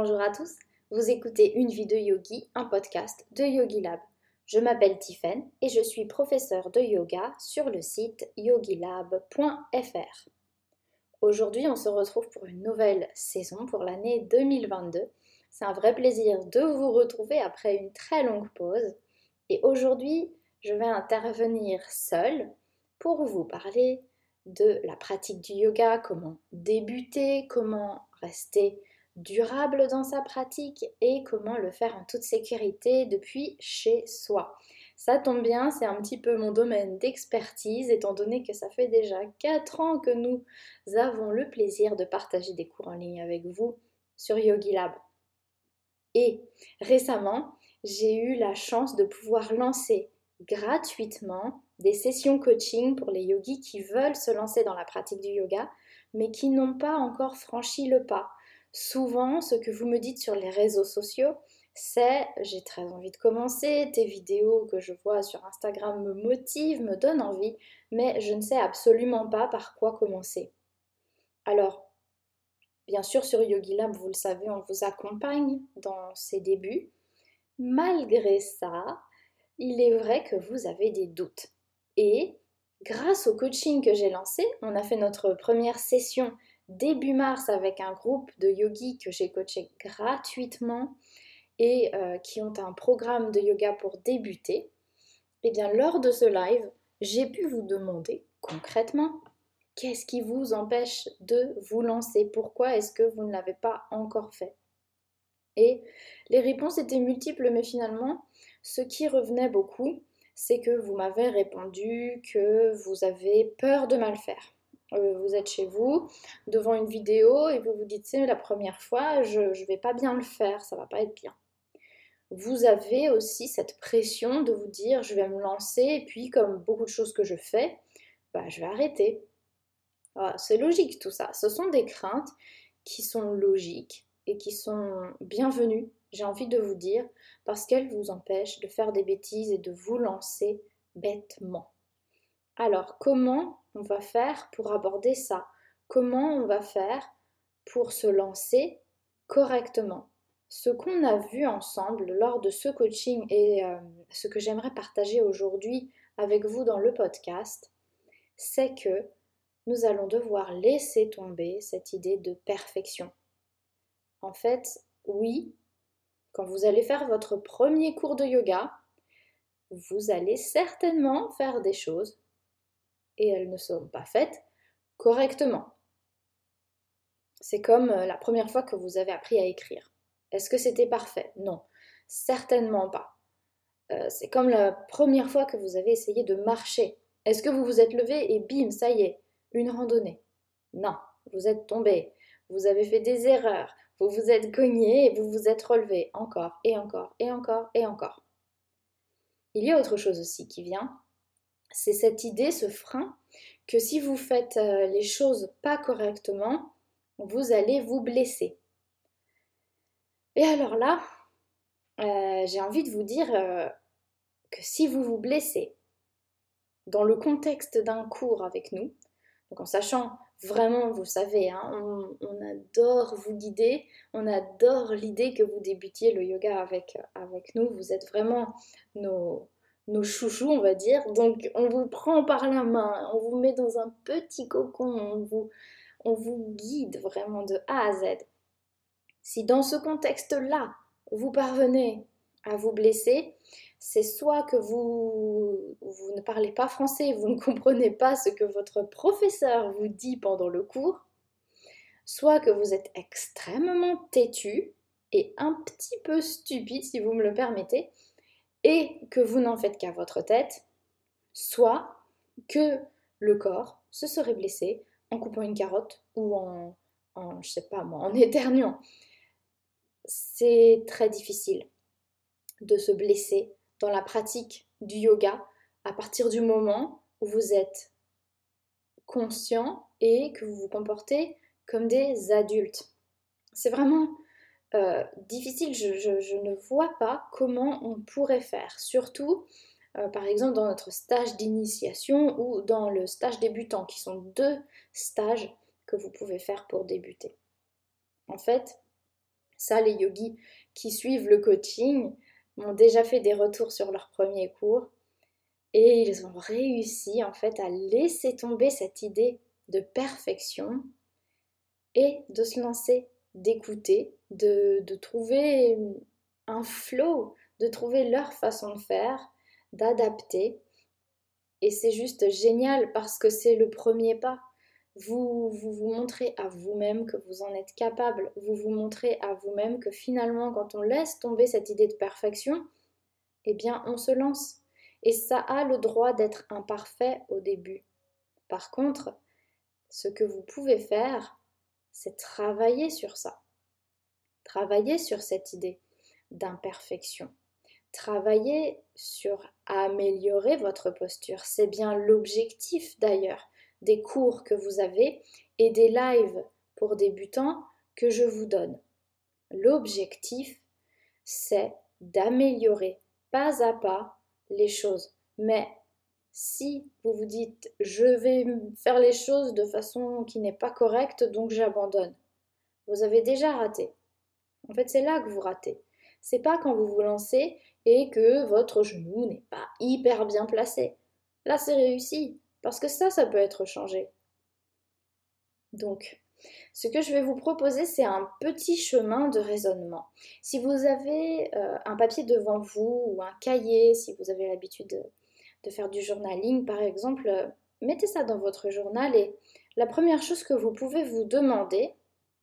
Bonjour à tous, vous écoutez Une vie de yogi, un podcast de Yogi Lab. Je m'appelle Tiffen et je suis professeure de yoga sur le site yogilab.fr. Aujourd'hui, on se retrouve pour une nouvelle saison pour l'année 2022. C'est un vrai plaisir de vous retrouver après une très longue pause. Et aujourd'hui, je vais intervenir seule pour vous parler de la pratique du yoga, comment débuter, comment rester durable dans sa pratique et comment le faire en toute sécurité depuis chez soi. Ça tombe bien, c'est un petit peu mon domaine d'expertise étant donné que ça fait déjà 4 ans que nous avons le plaisir de partager des cours en ligne avec vous sur YogiLab. Et récemment, j'ai eu la chance de pouvoir lancer gratuitement des sessions coaching pour les yogis qui veulent se lancer dans la pratique du yoga, mais qui n'ont pas encore franchi le pas. Souvent, ce que vous me dites sur les réseaux sociaux, c'est j'ai très envie de commencer, tes vidéos que je vois sur Instagram me motivent, me donnent envie, mais je ne sais absolument pas par quoi commencer. Alors, bien sûr, sur YogiLab, vous le savez, on vous accompagne dans ces débuts. Malgré ça, il est vrai que vous avez des doutes. Et grâce au coaching que j'ai lancé, on a fait notre première session début mars avec un groupe de yogis que j'ai coaché gratuitement et euh, qui ont un programme de yoga pour débuter. Et eh bien lors de ce live, j'ai pu vous demander concrètement qu'est-ce qui vous empêche de vous lancer? Pourquoi est-ce que vous ne l'avez pas encore fait? Et les réponses étaient multiples, mais finalement, ce qui revenait beaucoup, c'est que vous m'avez répondu que vous avez peur de mal faire. Euh, vous êtes chez vous, devant une vidéo, et vous vous dites, c'est la première fois, je ne vais pas bien le faire, ça va pas être bien. Vous avez aussi cette pression de vous dire, je vais me lancer, et puis comme beaucoup de choses que je fais, bah, je vais arrêter. Ah, c'est logique tout ça. Ce sont des craintes qui sont logiques et qui sont bienvenues, j'ai envie de vous dire, parce qu'elles vous empêchent de faire des bêtises et de vous lancer bêtement. Alors, comment on va faire pour aborder ça Comment on va faire pour se lancer correctement Ce qu'on a vu ensemble lors de ce coaching et euh, ce que j'aimerais partager aujourd'hui avec vous dans le podcast, c'est que nous allons devoir laisser tomber cette idée de perfection. En fait, oui, quand vous allez faire votre premier cours de yoga, vous allez certainement faire des choses et elles ne sont pas faites correctement. C'est comme euh, la première fois que vous avez appris à écrire. Est-ce que c'était parfait? Non, certainement pas. Euh, c'est comme la première fois que vous avez essayé de marcher. Est-ce que vous vous êtes levé et bim, ça y est, une randonnée? Non, vous êtes tombé, vous avez fait des erreurs, vous vous êtes cogné et vous vous êtes relevé encore et encore et encore et encore. Il y a autre chose aussi qui vient, c'est cette idée, ce frein, que si vous faites euh, les choses pas correctement, vous allez vous blesser. Et alors là, euh, j'ai envie de vous dire euh, que si vous vous blessez dans le contexte d'un cours avec nous, en sachant vraiment, vous savez, hein, on, on, adore vous guider, on adore l'idée que vous débutiez le yoga avec, avec nous, vous êtes vraiment nos, nos chouchous, on va dire. Donc, on vous prend par la main, on vous met dans un petit cocon, on vous, guide vraiment de A à Z. Si dans ce contexte-là, vous parvenez à vous blesser, c'est soit que vous, vous ne parlez pas français, vous ne comprenez pas ce que votre professeur vous dit pendant le cours, soit que vous êtes extrêmement têtu et un petit peu stupide, si vous me le permettez, et que vous n'en faites qu'à votre tête, soit que le corps se serait blessé en coupant une carotte ou en, en je sais éternuant. C'est très difficile de se blesser dans la pratique du yoga à partir du moment où vous êtes conscient et que vous vous comportez comme des adultes. C'est vraiment euh, difficile, je, ne vois pas comment on pourrait faire. Surtout, euh, par exemple, dans notre stage d'initiation ou dans le stage débutant, qui sont deux stages que vous pouvez faire pour débuter. En fait, Ça, les yogis qui suivent le coaching m'ont déjà fait des retours sur leur premier cours et ils ont réussi en fait à laisser tomber cette idée de perfection et de se lancer, d'écouter, de, trouver un flow, de trouver leur façon de faire, d'adapter. Et c'est juste génial parce que c'est le premier pas. Vous, vous vous montrez à vous-même que vous en êtes capable. Vous vous montrez à vous-même que finalement, quand on laisse tomber cette idée de perfection, eh bien, on se lance. Et ça a le droit d'être imparfait au début. Par contre, ce que vous pouvez faire, c'est travailler sur ça. Travailler sur cette idée d'imperfection. Travailler sur améliorer votre posture. C'est bien l'objectif d'ailleurs des cours que vous avez et des lives pour débutants que je vous donne. L'objectif, c'est d'améliorer pas à pas les choses. Mais si vous vous dites je vais faire les choses de façon qui n'est pas correcte, donc j'abandonne, vous avez déjà raté. En fait, c'est là que vous ratez. C'est pas quand vous vous lancez et que votre genou n'est pas hyper bien placé. Là, c'est réussi, parce que ça, ça peut être changé. Donc, ce que je vais vous proposer, c'est un petit chemin de raisonnement. Si vous avez euh, un papier devant vous ou un cahier, si vous avez l'habitude de, faire du journaling par exemple, euh, mettez ça dans votre journal et la première chose que vous pouvez vous demander,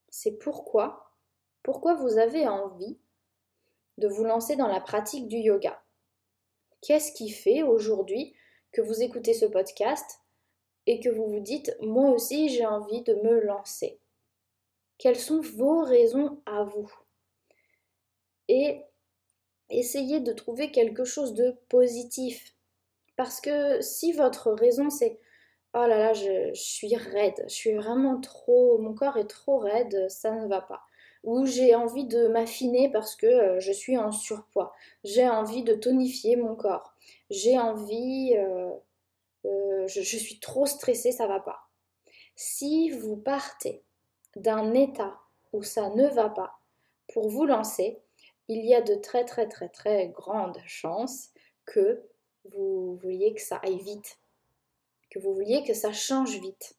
c'est pourquoi, pourquoi vous avez envie de vous lancer dans la pratique du yoga? Qu'est-ce qui fait aujourd'hui que vous écoutez ce podcast et que vous vous dites moi aussi j'ai envie de me lancer? Quelles sont vos raisons à vous? Et essayez de trouver quelque chose de positif. Parce que si votre raison c'est oh là là, je, je, suis raide, je suis vraiment trop, mon corps est trop raide, ça ne va pas ou j'ai envie de m'affiner parce que euh, je suis en surpoids, j'ai envie de tonifier mon corps, j'ai envie, euh, euh, je, je suis trop stressée, ça va pas. Si vous partez d'un état où ça ne va pas pour vous lancer, il y a de très très très très grandes chances que vous vouliez que ça aille vite, que vous vouliez que ça change vite.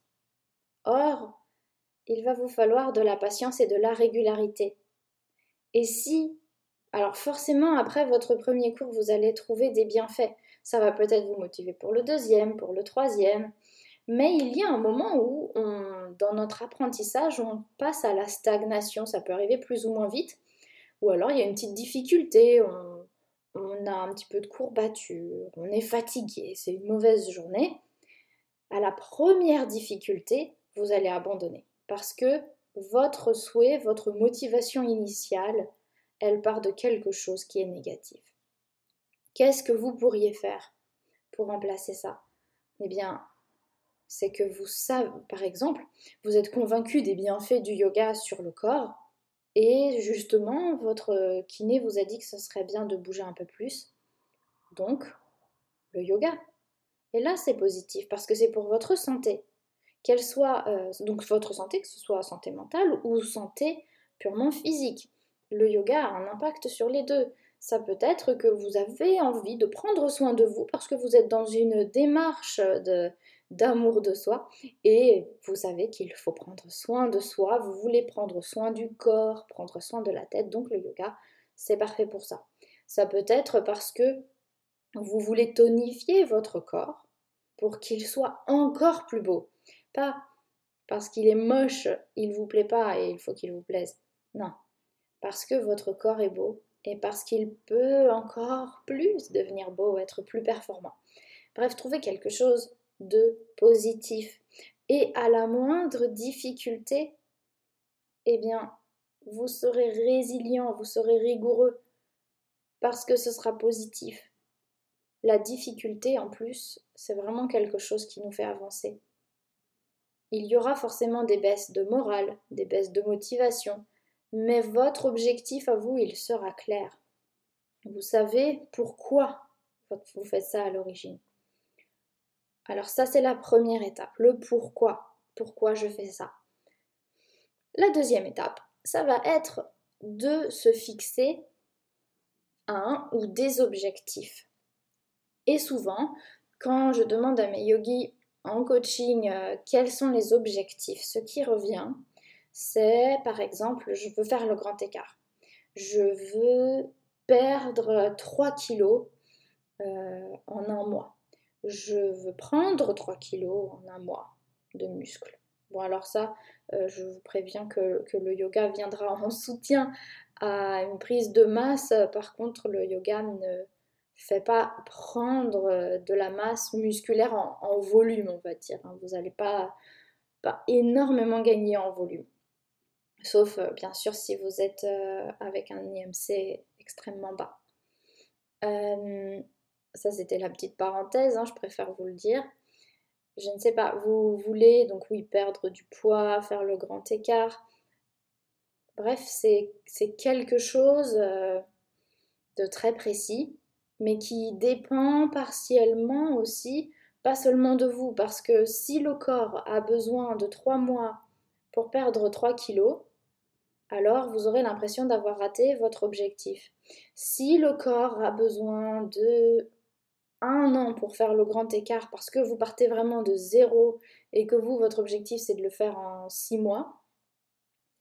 Or, il va vous falloir de la patience et de la régularité. Et si, alors forcément, après votre premier cours, vous allez trouver des bienfaits. Ça va peut-être vous motiver pour le deuxième, pour le troisième. Mais il y a un moment où, dans notre apprentissage, on passe à la stagnation. Ça peut arriver plus ou moins vite. Ou alors il y a une petite difficulté, on, on a un petit peu de courbature, on est fatigué, c'est une mauvaise journée. À la première difficulté, vous allez abandonner parce que votre souhait, votre motivation initiale, elle part de quelque chose qui est négatif. Qu'est-ce que vous pourriez faire pour remplacer ça? Eh bien, c'est que vous savez, par exemple, vous êtes convaincu des bienfaits du yoga sur le corps, et justement, votre kiné vous a dit que ce serait bien de bouger un peu plus. Donc, le yoga. Et là, c'est positif parce que c'est pour votre santé qu'elle soit euh, donc votre santé, que ce soit santé mentale ou santé purement physique. Le yoga a un impact sur les deux. Ça peut être que vous avez envie de prendre soin de vous parce que vous êtes dans une démarche d'amour de soi et vous savez qu'il faut prendre soin de soi, vous voulez prendre soin du corps, prendre soin de la tête, donc le yoga, c'est parfait pour ça. Ça peut être parce que vous voulez tonifier votre corps pour qu'il soit encore plus beau pas parce qu'il est moche, il vous plaît pas et il faut qu'il vous plaise. Non, parce que votre corps est beau et parce qu'il peut encore plus devenir beau, être plus performant. Bref, trouvez quelque chose de positif. Et à la moindre difficulté, eh bien, vous serez résilient, vous serez rigoureux, parce que ce sera positif. La difficulté, en plus, c'est vraiment quelque chose qui nous fait avancer. Il y aura forcément des baisses de morale, des baisses de motivation, mais votre objectif à vous, il sera clair. Vous savez pourquoi vous faites ça à l'origine. Alors ça, c'est la première étape, le pourquoi. Pourquoi je fais ça? La deuxième étape, ça va être de se fixer un ou des objectifs. Et souvent, quand je demande à mes yogis coaching euh, quels sont les objectifs, ce qui revient, c'est par exemple, je veux faire le grand écart. Je veux perdre 3 kilos euh, en un mois. Je veux prendre 3 kilos en un mois de muscles. Bon, alors ça, euh, je vous préviens que, que, le yoga viendra en soutien à une prise de masse. Par contre, le yoga ne fait pas prendre euh, de la masse musculaire en, volume, on va dire. Hein. Vous n'allez pas, pas énormément gagner en volume. Sauf, euh, bien sûr, si vous êtes avec un IMC extrêmement bas. ça, c'était la petite parenthèse, hein, je préfère vous le dire je ne sais pas, vous voulez donc oui perdre du poids, faire le grand écart. Bref, c'est quelque chose euh, de très précis, mais qui dépend partiellement aussi, pas seulement de vous, parce que si le corps a besoin de 3 mois pour perdre 3 kilos, alors vous aurez l'impression d'avoir raté votre objectif. Si le corps a besoin de un an pour faire le grand écart parce que vous partez vraiment de zéro et que vous, votre objectif, c'est de le faire en six mois,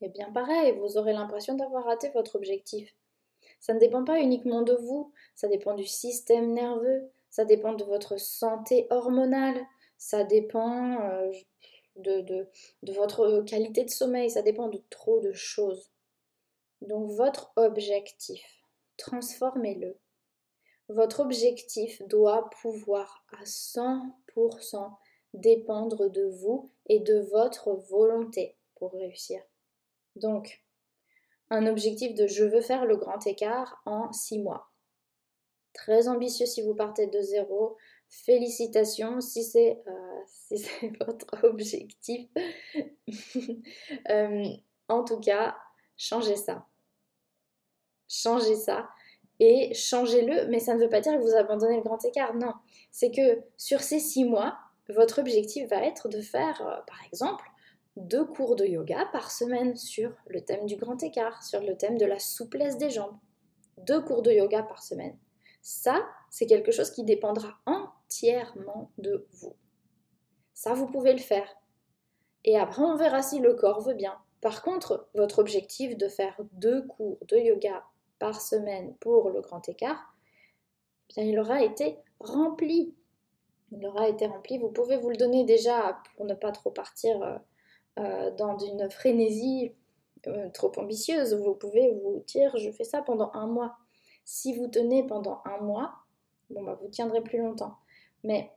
eh bien pareil, vous aurez l'impression d'avoir raté votre objectif. Ça ne dépend pas uniquement de vous, ça dépend du système nerveux, ça dépend de votre santé hormonale, ça dépend euh, de, votre qualité de sommeil, ça dépend de trop de choses. Donc votre objectif, transformez-le votre objectif doit pouvoir à 100% dépendre de vous et de votre volonté pour réussir. Donc, un objectif de je veux faire le grand écart en 6 mois. Très ambitieux si vous partez de zéro. Félicitations si c'est euh, votre objectif. Euh, en tout cas, changez ça. Changez ça et changez-le, mais ça ne veut pas dire que vous abandonnez le grand écart, non. C'est que sur ces six mois, votre objectif va être de faire, euh, par exemple, deux cours de yoga par semaine sur le thème du grand écart, sur le thème de la souplesse des jambes. Deux cours de yoga par semaine. Ça, c'est quelque chose qui dépendra entièrement de vous. Ça, vous pouvez le faire. Et après, on verra si le corps veut bien. Par contre, votre objectif de faire deux cours de yoga par semaine pour le grand écart, eh bien il aura été rempli. Il aura été rempli. Vous pouvez vous le donner déjà pour ne pas trop partir euh, dans une frénésie euh, trop ambitieuse. Vous pouvez vous dire je fais ça pendant un mois. Si vous tenez pendant un mois, bon bah vous tiendrez plus longtemps. Mais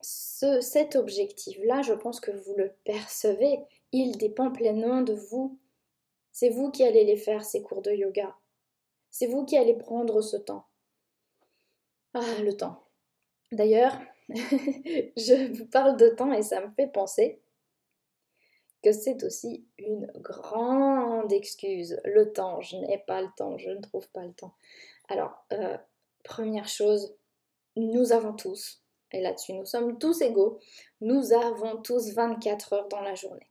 ce, cet objectif-là, je pense que vous le percevez. Il dépend pleinement de vous. C'est vous qui allez les faire, ces cours de yoga. C'est vous qui allez prendre ce temps. Ah, le temps. D'ailleurs, je vous parle de temps et ça me fait penser c'est aussi une grande excuse. Le temps, je n'ai pas le temps, je ne trouve pas le temps. Alors, euh, première chose, nous avons tous, et là-dessus nous sommes tous égaux, nous avons tous 24 heures dans la journée.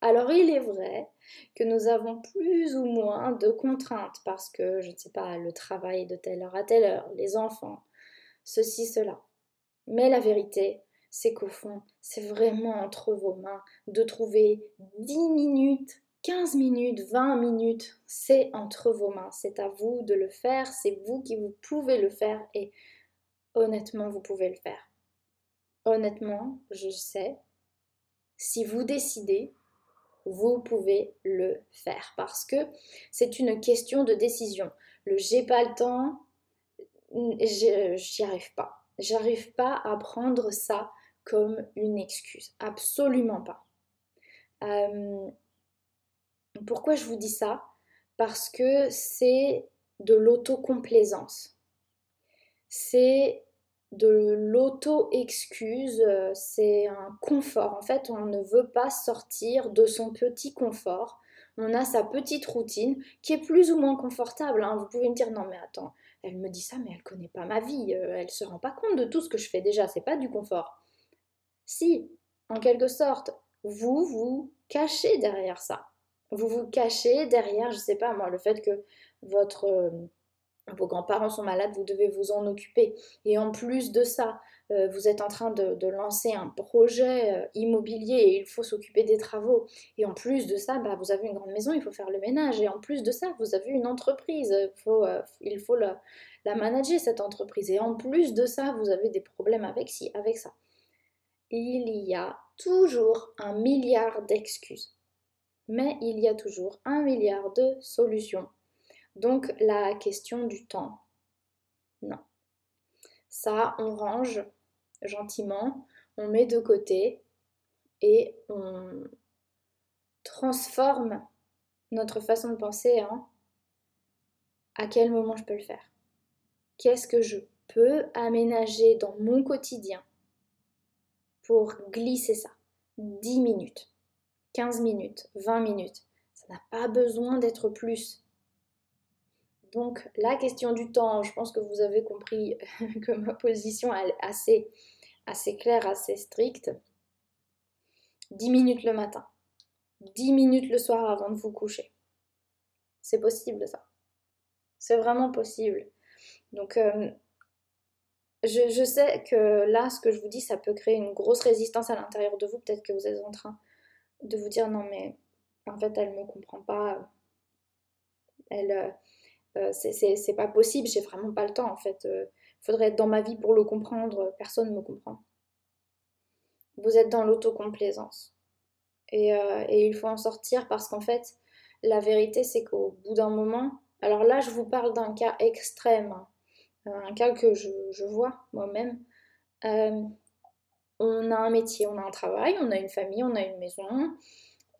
Alors il est vrai que nous avons plus ou moins de contraintes parce que, je ne sais pas, le travail de telle heure à telle heure, les enfants, ceci, cela. Mais la vérité, c'est qu'au fond, c'est vraiment entre vos mains de trouver 10 minutes, 15 minutes, 20 minutes. C'est entre vos mains. C'est à vous de le faire. C'est vous qui vous pouvez le faire. Et honnêtement, vous pouvez le faire. Honnêtement, je sais, si vous décidez, vous pouvez le faire parce que c'est une question de décision. Le j'ai pas le temps, j'y arrive pas. J'arrive pas à prendre ça comme une excuse. Absolument pas. Euh, pourquoi je vous dis ça? Parce que c'est de l'autocomplaisance. C'est de l'auto-excuse, euh, c'est un confort. En fait, on ne veut pas sortir de son petit confort. On a sa petite routine qui est plus ou moins confortable. Hein. Vous pouvez me dire non mais attends, elle me dit ça mais elle connaît pas ma vie, euh, elle se rend pas compte de tout ce que je fais déjà, c'est pas du confort. Si, en quelque sorte, vous vous cachez derrière ça. vous vous cachez derrière, je sais pas moi, le fait que votre, euh, vos grands-parents sont malades, vous devez vous en occuper. Et en plus de ça, euh, vous êtes en train de, lancer un projet euh, immobilier et il faut s'occuper des travaux. Et en plus de ça, bah, vous avez une grande maison, il faut faire le ménage. Et en plus de ça, vous avez une entreprise, il faut, faut la, la, manager, cette entreprise. Et en plus de ça, vous avez des problèmes avec ça. Il y a toujours un milliard d'excuses mais il y a toujours un milliard de solutions. Donc la question du temps, non. Ça, on range gentiment, on met de côté et on transforme notre façon de penser en à quel moment je peux le faire. Qu'est-ce que je peux aménager dans mon quotidien pour glisser ça? 10 minutes 15 minutes, 20 minutes. Ça n'a pas besoin d'être plus. Donc la question du temps, je pense que vous avez compris que ma position est assez, claire, assez stricte. 10 minutes le matin, 10 minutes le soir avant de vous coucher. C'est possible ça. C'est vraiment possible. Donc euh, je, je, sais que là, ce que je vous dis, ça peut créer une grosse résistance à l'intérieur de vous. Peut-être que vous êtes en train de vous dire non mais en fait elle me comprend pas, elle euh, c'est pas possible, j'ai vraiment pas le temps en fait, il euh, faudrait être dans ma vie pour le comprendre, personne ne me comprend. Vous êtes dans l'autocomplaisance. Et, et il faut en sortir parce qu'en fait la vérité c'est qu'au bout d'un moment, alors là je vous parle d'un cas extrême, hein, un cas que je, je vois moi-même on a un métier, on a un travail, on a une famille, on a une maison,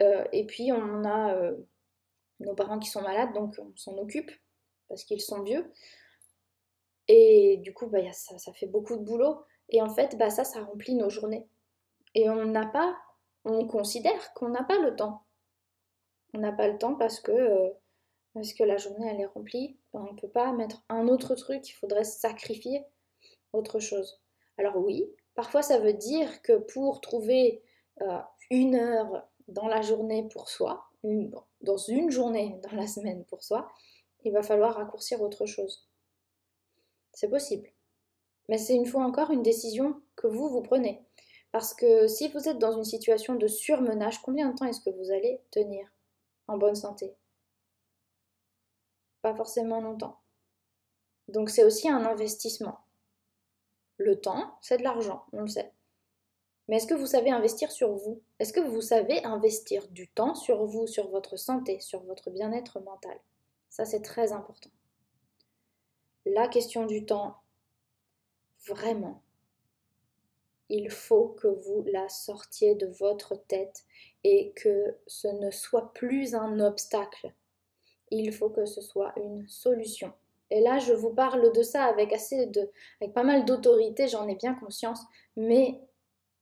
euh, et puis on a euh, nos parents qui sont malades, donc on s'en occupe parce qu'ils sont vieux. Et du coup, bah, ça, fait beaucoup de boulot. Et en fait, bah, ça, ça remplit nos journées. Et on n'a pas, on considère qu'on n'a pas le temps. On n'a pas le temps parce que, euh, la journée, elle est remplie. On ne peut pas mettre un autre truc, il faudrait sacrifier autre chose. Alors oui, Parfois, ça veut dire que pour trouver euh, une heure dans la journée pour soi, dans une journée dans la semaine pour soi, il va falloir raccourcir autre chose. C'est possible. Mais c'est une fois encore une décision que vous, vous prenez. Parce que si vous êtes dans une situation de surmenage, combien de temps est-ce que vous allez tenir en bonne santé? Pas forcément longtemps. Donc c'est aussi un investissement. Le temps, c'est de l'argent, on le sait. Mais est-ce que vous savez investir sur vous? Est-ce que vous savez investir du temps sur vous, sur votre santé, sur votre bien-être mental? Ça, c'est très important. La question du temps, vraiment, il faut que vous la sortiez de votre tête et que ce ne soit plus un obstacle. Il faut que ce soit une solution. Et là, je vous parle de ça avec assez de, avec pas mal d'autorité, j'en ai bien conscience, mais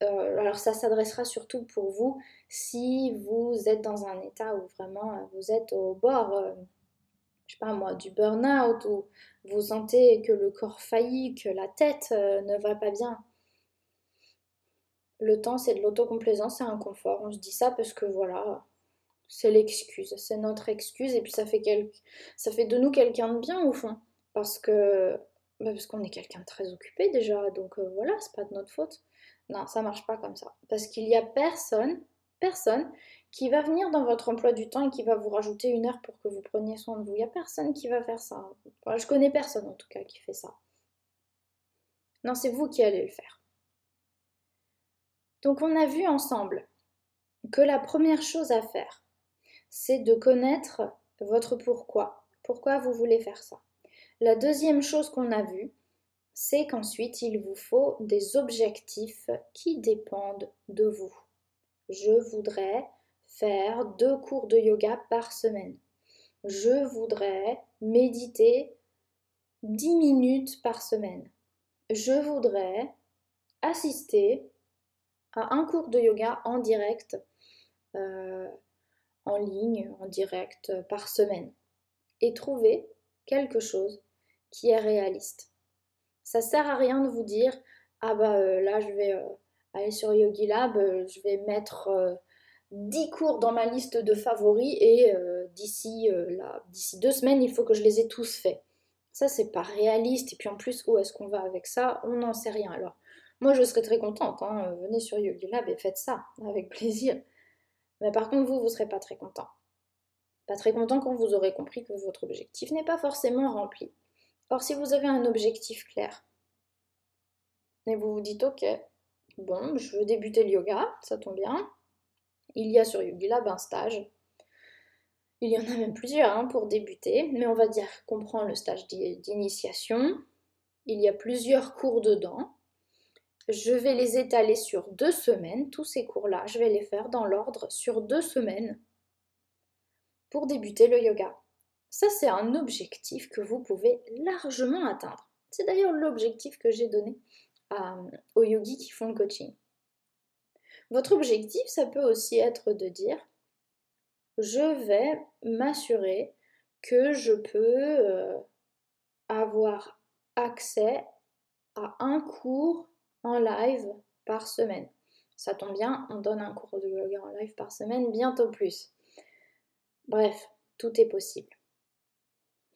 euh, alors ça s'adressera surtout pour vous si vous êtes dans un état où vraiment euh, vous êtes au bord, euh, je sais pas moi, du burn-out, ou vous sentez que le corps faillit, que la tête ne va pas bien. Le temps, c'est de l'autocomplaisance, c'est un confort. On se dit ça parce que voilà, c'est l'excuse, c'est notre excuse et puis ça fait, ça fait de nous quelqu'un de bien au fond parce que bah, parce qu'on est quelqu'un de très occupé déjà donc euh, voilà c'est pas de notre faute non ça marche pas comme ça parce qu'il y a personne personne qui va venir dans votre emploi du temps et qui va vous rajouter une heure pour que vous preniez soin de vous il y a personne qui va faire ça je connais personne en tout cas qui fait ça non c'est vous qui allez le faire donc on a vu ensemble que la première chose à faire c'est de connaître votre pourquoi. Pourquoi vous voulez faire ça? La deuxième chose qu'on a vue, c'est qu'ensuite il vous faut des objectifs qui dépendent de vous. Je voudrais faire deux cours de yoga par semaine. Je voudrais méditer 10 minutes par semaine. Je voudrais assister à un cours de yoga en direct euh, en ligne, en direct, euh, par semaine. Et trouver quelque chose qui est réaliste. Ça sert à rien de vous dire ah bah euh, là je vais aller sur Yogi Lab, je vais mettre 10 cours dans ma liste de favoris et euh, d'ici d'ici deux semaines, il faut que je les ai tous faits. Ça, c'est pas réaliste. Et puis en plus, où est-ce qu'on va avec ça? On n'en sait rien. Alors, moi, je serais très contente. Hein. Venez sur YogiLab et faites ça, avec plaisir. Mais par contre, vous, vous serez pas très content. Pas très content quand vous aurez compris que votre objectif n'est pas forcément rempli. Or, si vous avez un objectif clair, et vous vous dites, ok, bon, je veux débuter le yoga, ça tombe bien. Il y a sur YogiLab un stage il y en a même plusieurs hein, pour débuter, mais on va dire qu'on prend le stage d'initiation. Il y a plusieurs cours dedans. Je vais les étaler sur deux semaines. Tous ces cours-là, je vais les faire dans l'ordre sur deux semaines pour débuter le yoga. Ça, c'est un objectif que vous pouvez largement atteindre. C'est d'ailleurs l'objectif que j'ai donné aux yogis qui font le coaching. Votre objectif, ça peut aussi être de dire je vais m'assurer que je peux euh, avoir accès à un cours en live par semaine. Ça tombe bien, on donne un cours de yoga en live par semaine, bientôt plus. Bref, tout est possible.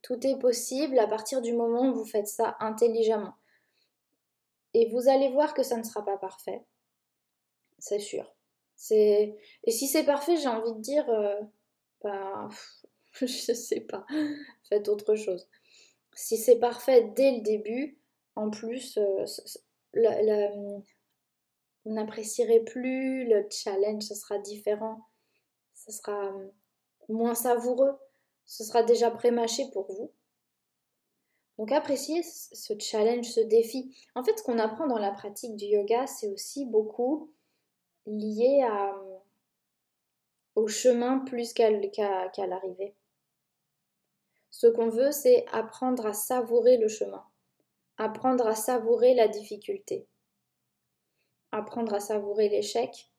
Tout est possible à partir du moment où vous faites ça intelligemment. Et vous allez voir que ça ne sera pas parfait. C'est sûr. Et si c'est parfait, j'ai envie de dire, bah, je sais pas, faites autre chose. Si c'est parfait dès le début, en plus, euh, vous n'apprécierez plus le challenge, ce sera différent, ce sera euh, moins savoureux, ce sera déjà prémâché pour vous. Donc appréciez ce challenge, ce défi. En fait, ce qu'on apprend dans la pratique du yoga, c'est aussi beaucoup lié à, au chemin plus qu'à l'arrivée. Ce qu'on veut, c'est apprendre à savourer le chemin, apprendre à savourer la difficulté, apprendre à savourer l'échec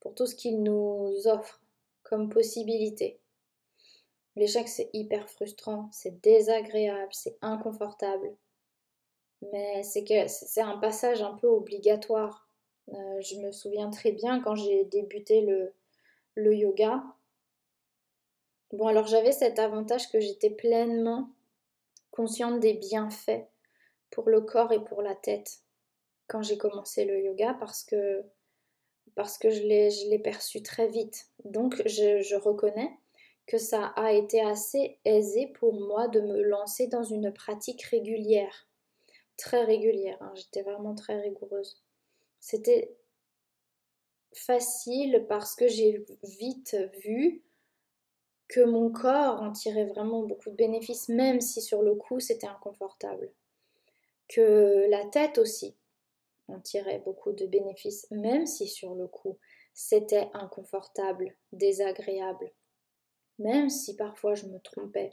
pour tout ce qu'il nous offre comme possibilité. L'échec, c'est hyper frustrant, c'est désagréable, c'est inconfortable. Mais c'est un passage un peu obligatoire euh, je me souviens très bien quand j'ai débuté le, yoga. Bon, alors j'avais cet avantage que j'étais pleinement consciente des bienfaits pour le corps et pour la tête quand j'ai commencé le yoga parce que, parce que je l'ai perçu très vite. Donc je, je reconnais que ça a été assez aisé pour moi de me lancer dans une pratique régulière, très régulière. Hein. J'étais vraiment très rigoureuse. C'était facile parce que j'ai vite vu que mon corps en tirait vraiment beaucoup de bénéfices, même si sur le coup c'était inconfortable. Que la tête aussi en tirait beaucoup de bénéfices, même si sur le coup c'était inconfortable, désagréable. Même si parfois je me trompais,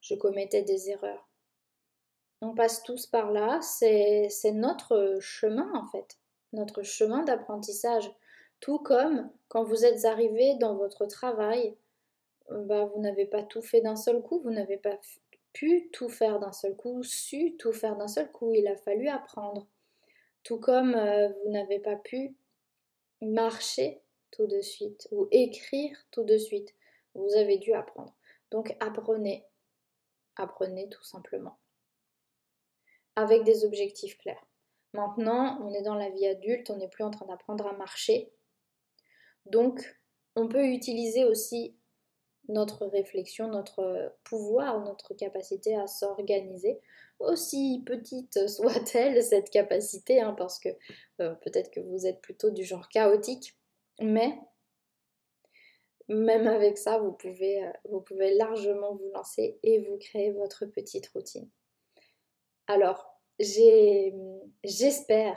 je commettais des erreurs. On passe tous par là, c'est notre chemin en fait notre chemin d'apprentissage. Tout comme quand vous êtes arrivé dans votre travail, bah, vous n'avez pas tout fait d'un seul coup, vous n'avez pas pu tout faire d'un seul coup, su tout faire d'un seul coup, il a fallu apprendre. Tout comme euh, vous n'avez pas pu marcher tout de suite ou écrire tout de suite, vous avez dû apprendre. Donc apprenez, apprenez tout simplement, avec des objectifs clairs. Maintenant, on est dans la vie adulte, on n'est plus en train d'apprendre à marcher. Donc, on peut utiliser aussi notre réflexion, notre pouvoir, notre capacité à s'organiser, aussi petite soit-elle cette capacité, hein, parce que euh, peut-être que vous êtes plutôt du genre chaotique, mais même avec ça, vous pouvez, euh, vous pouvez largement vous lancer et vous créer votre petite routine. Alors, j'espère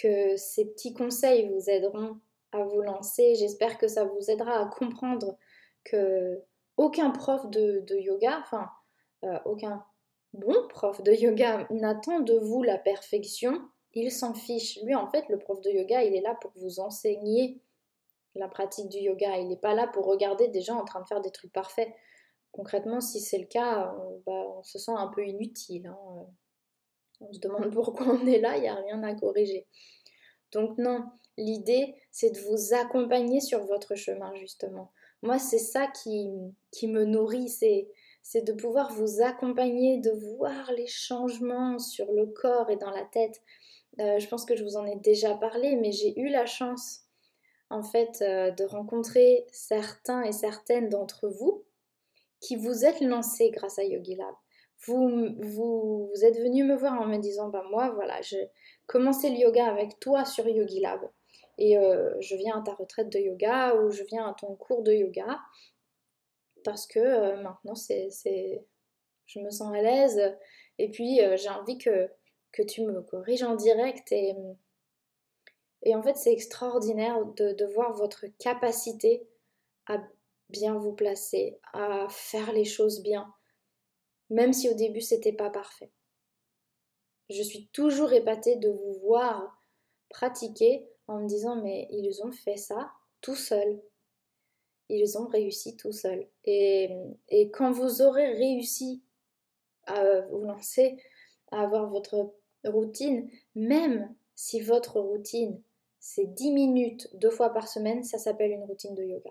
que ces petits conseils vous aideront à vous lancer. J'espère que ça vous aidera à comprendre que aucun prof de, yoga, enfin euh, aucun bon prof de yoga n'attend de vous la perfection. Il s'en fiche. Lui, en fait, le prof de yoga, il est là pour vous enseigner la pratique du yoga. Il n'est pas là pour regarder des gens en train de faire des trucs parfaits. Concrètement, si c'est le cas, on, bah, se sent un peu inutile. Hein. On se demande pourquoi on est là, il n'y a rien à corriger. Donc non, l'idée, c'est de vous accompagner sur votre chemin, justement. Moi, c'est ça qui, qui me nourrit, c'est, de pouvoir vous accompagner, de voir les changements sur le corps et dans la tête. Euh, je pense que je vous en ai déjà parlé, mais j'ai eu la chance, en fait, euh, de rencontrer certains et certaines d'entre vous qui vous êtes lancés grâce à Yogi Lab. Vous, vous, êtes venu me voir en me disant, bah moi, voilà, j'ai commencé le yoga avec toi sur Yogi Lab. Et euh, je viens à ta retraite de yoga ou je viens à ton cours de yoga parce que euh, maintenant c'est, je me sens à l'aise. Et puis euh, j'ai envie que, que tu me corriges en direct et, et en fait c'est extraordinaire de, de voir votre capacité à bien vous placer, à faire les choses bien, même si au début c'était pas parfait. Je suis toujours épatée de vous voir pratiquer en me disant mais ils ont fait ça tout seuls. Ils ont réussi tout seuls. Et, et quand vous aurez réussi à vous lancer, à avoir votre routine, même si votre routine c'est 10 minutes deux fois par semaine, ça s'appelle une routine de yoga.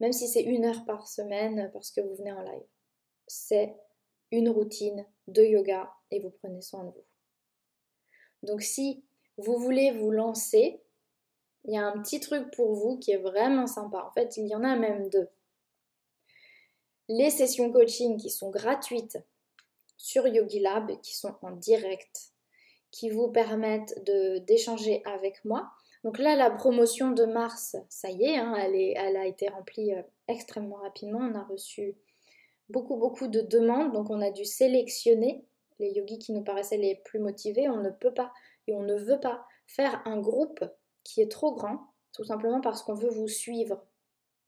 Même si c'est une heure par semaine parce que vous venez en live, c'est une routine de yoga et vous prenez soin de vous. Donc si vous voulez vous lancer, il y a un petit truc pour vous qui est vraiment sympa. En fait, il y en a même deux. Les sessions coaching qui sont gratuites sur Yogi Lab, qui sont en direct, qui vous permettent d'échanger avec moi. Donc là, la promotion de mars, ça y est, hein, elle, est elle, a été remplie euh, extrêmement rapidement. On a reçu beaucoup, beaucoup de demandes. Donc on a dû sélectionner les yogis qui nous paraissaient les plus motivés. On ne peut pas et on ne veut pas faire un groupe qui est trop grand, tout simplement parce qu'on veut vous suivre.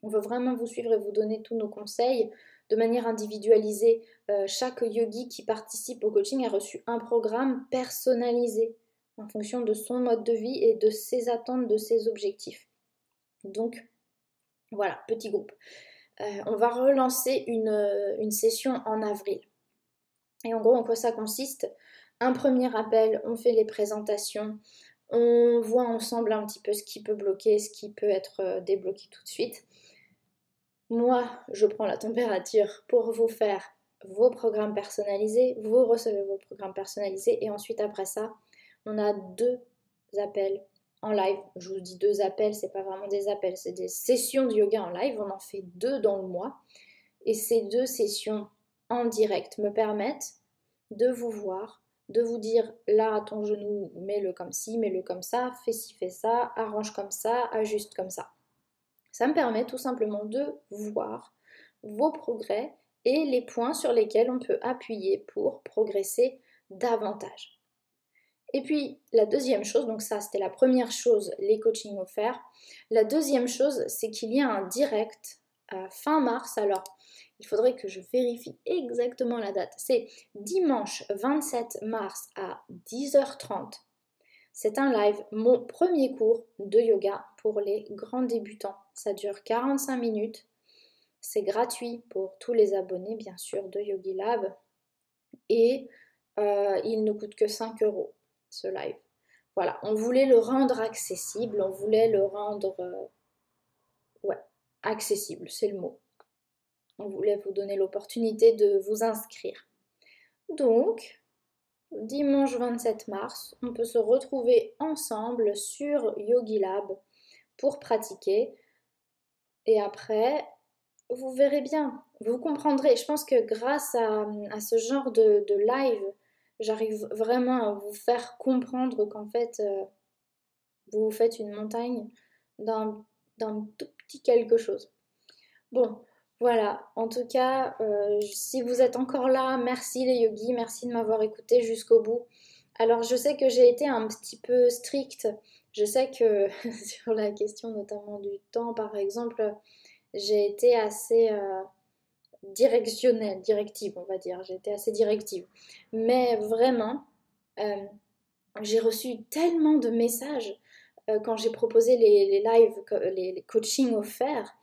On veut vraiment vous suivre et vous donner tous nos conseils de manière individualisée. Euh, chaque yogi qui participe au coaching a reçu un programme personnalisé en fonction de son mode de vie et de ses attentes, de ses objectifs. Donc voilà, petit groupe. Euh, on va relancer une, une session en avril. Et en gros, en quoi ça consiste? Un premier appel, on fait les présentations, on voit ensemble un petit peu ce qui peut bloquer, ce qui peut être euh, débloqué tout de suite. Moi, je prends la température pour vous faire vos programmes personnalisés, vous recevez vos programmes personnalisés et ensuite après ça, on a deux appels en live. Je vous dis deux appels, c'est pas vraiment des appels, c'est des sessions de yoga en live. On en fait deux dans le mois et ces deux sessions en direct me permettent de vous voir de vous dire là à ton genou, mets-le comme ci, mets-le comme ça, fais ci, fais ça, arrange comme ça, ajuste comme ça. Ça me permet tout simplement de voir vos progrès et les points sur lesquels on peut appuyer pour progresser davantage. Et puis la deuxième chose, donc ça c'était la première chose, les coachings offerts. La deuxième chose, c'est qu'il y a un direct à fin mars. Alors il faudrait que je vérifie exactement la date. C'est dimanche 27 mars à 10h30. C'est un live, mon premier cours de yoga pour les grands débutants. Ça dure 45 minutes. C'est gratuit pour tous les abonnés, bien sûr, de Yogi Lab. Et euh, il ne coûte que 5 euros, ce live. Voilà, on voulait le rendre accessible, on voulait le rendre... Euh, ouais, accessible, c'est le mot on voulait vous donner l'opportunité de vous inscrire. Donc, dimanche 27 mars, on peut se retrouver ensemble sur Yogi Lab pour pratiquer. Et après, vous verrez bien, vous comprendrez. Je pense que grâce à, ce genre de, live, j'arrive vraiment à vous faire comprendre qu'en fait, euh, vous faites une montagne d'un tout petit quelque chose. Bon, voilà, en tout cas, euh, si vous êtes encore là, merci les yogis, merci de m'avoir écouté jusqu'au bout. Alors je sais que j'ai été un petit peu stricte, je sais que sur la question notamment du temps par exemple, j'ai été assez euh, directionnelle, directive on va dire, été assez directive. Mais vraiment, euh, j'ai reçu tellement de messages quand j'ai proposé les, lives, les, coachings offerts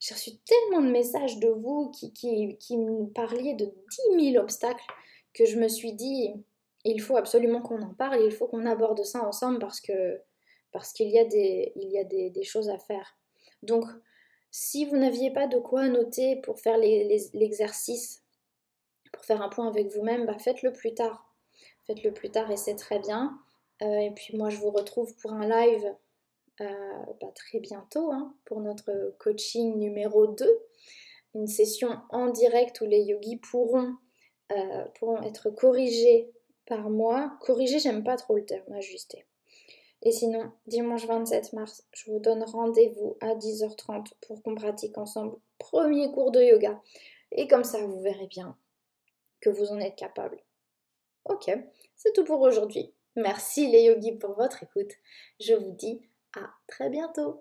j'ai reçu tellement de messages de vous qui, qui, me parliez de 10 000 obstacles que je me suis dit, il faut absolument qu'on en parle, il faut qu'on aborde ça ensemble parce parce qu'il y a, des, il y a des, choses à faire. Donc, si vous n'aviez pas de quoi noter pour faire l'exercice, pour faire un point avec vous-même, bah faites-le plus tard. Faites-le plus tard et c'est très bien. Euh, et puis moi, je vous retrouve pour un live euh, bah, très bientôt hein, pour notre coaching numéro 2. Une session en direct où les yogis pourront, euh, pourront être corrigés par moi. Corrigés, j'aime pas trop le terme, ajusté. Et sinon, dimanche 27 mars, je vous donne rendez-vous à 10h30 pour qu'on pratique ensemble premier cours de yoga. Et comme ça, vous verrez bien que vous en êtes capable. Ok, c'est tout pour aujourd'hui. Merci les yogis pour votre écoute. Je vous dis à très bientôt.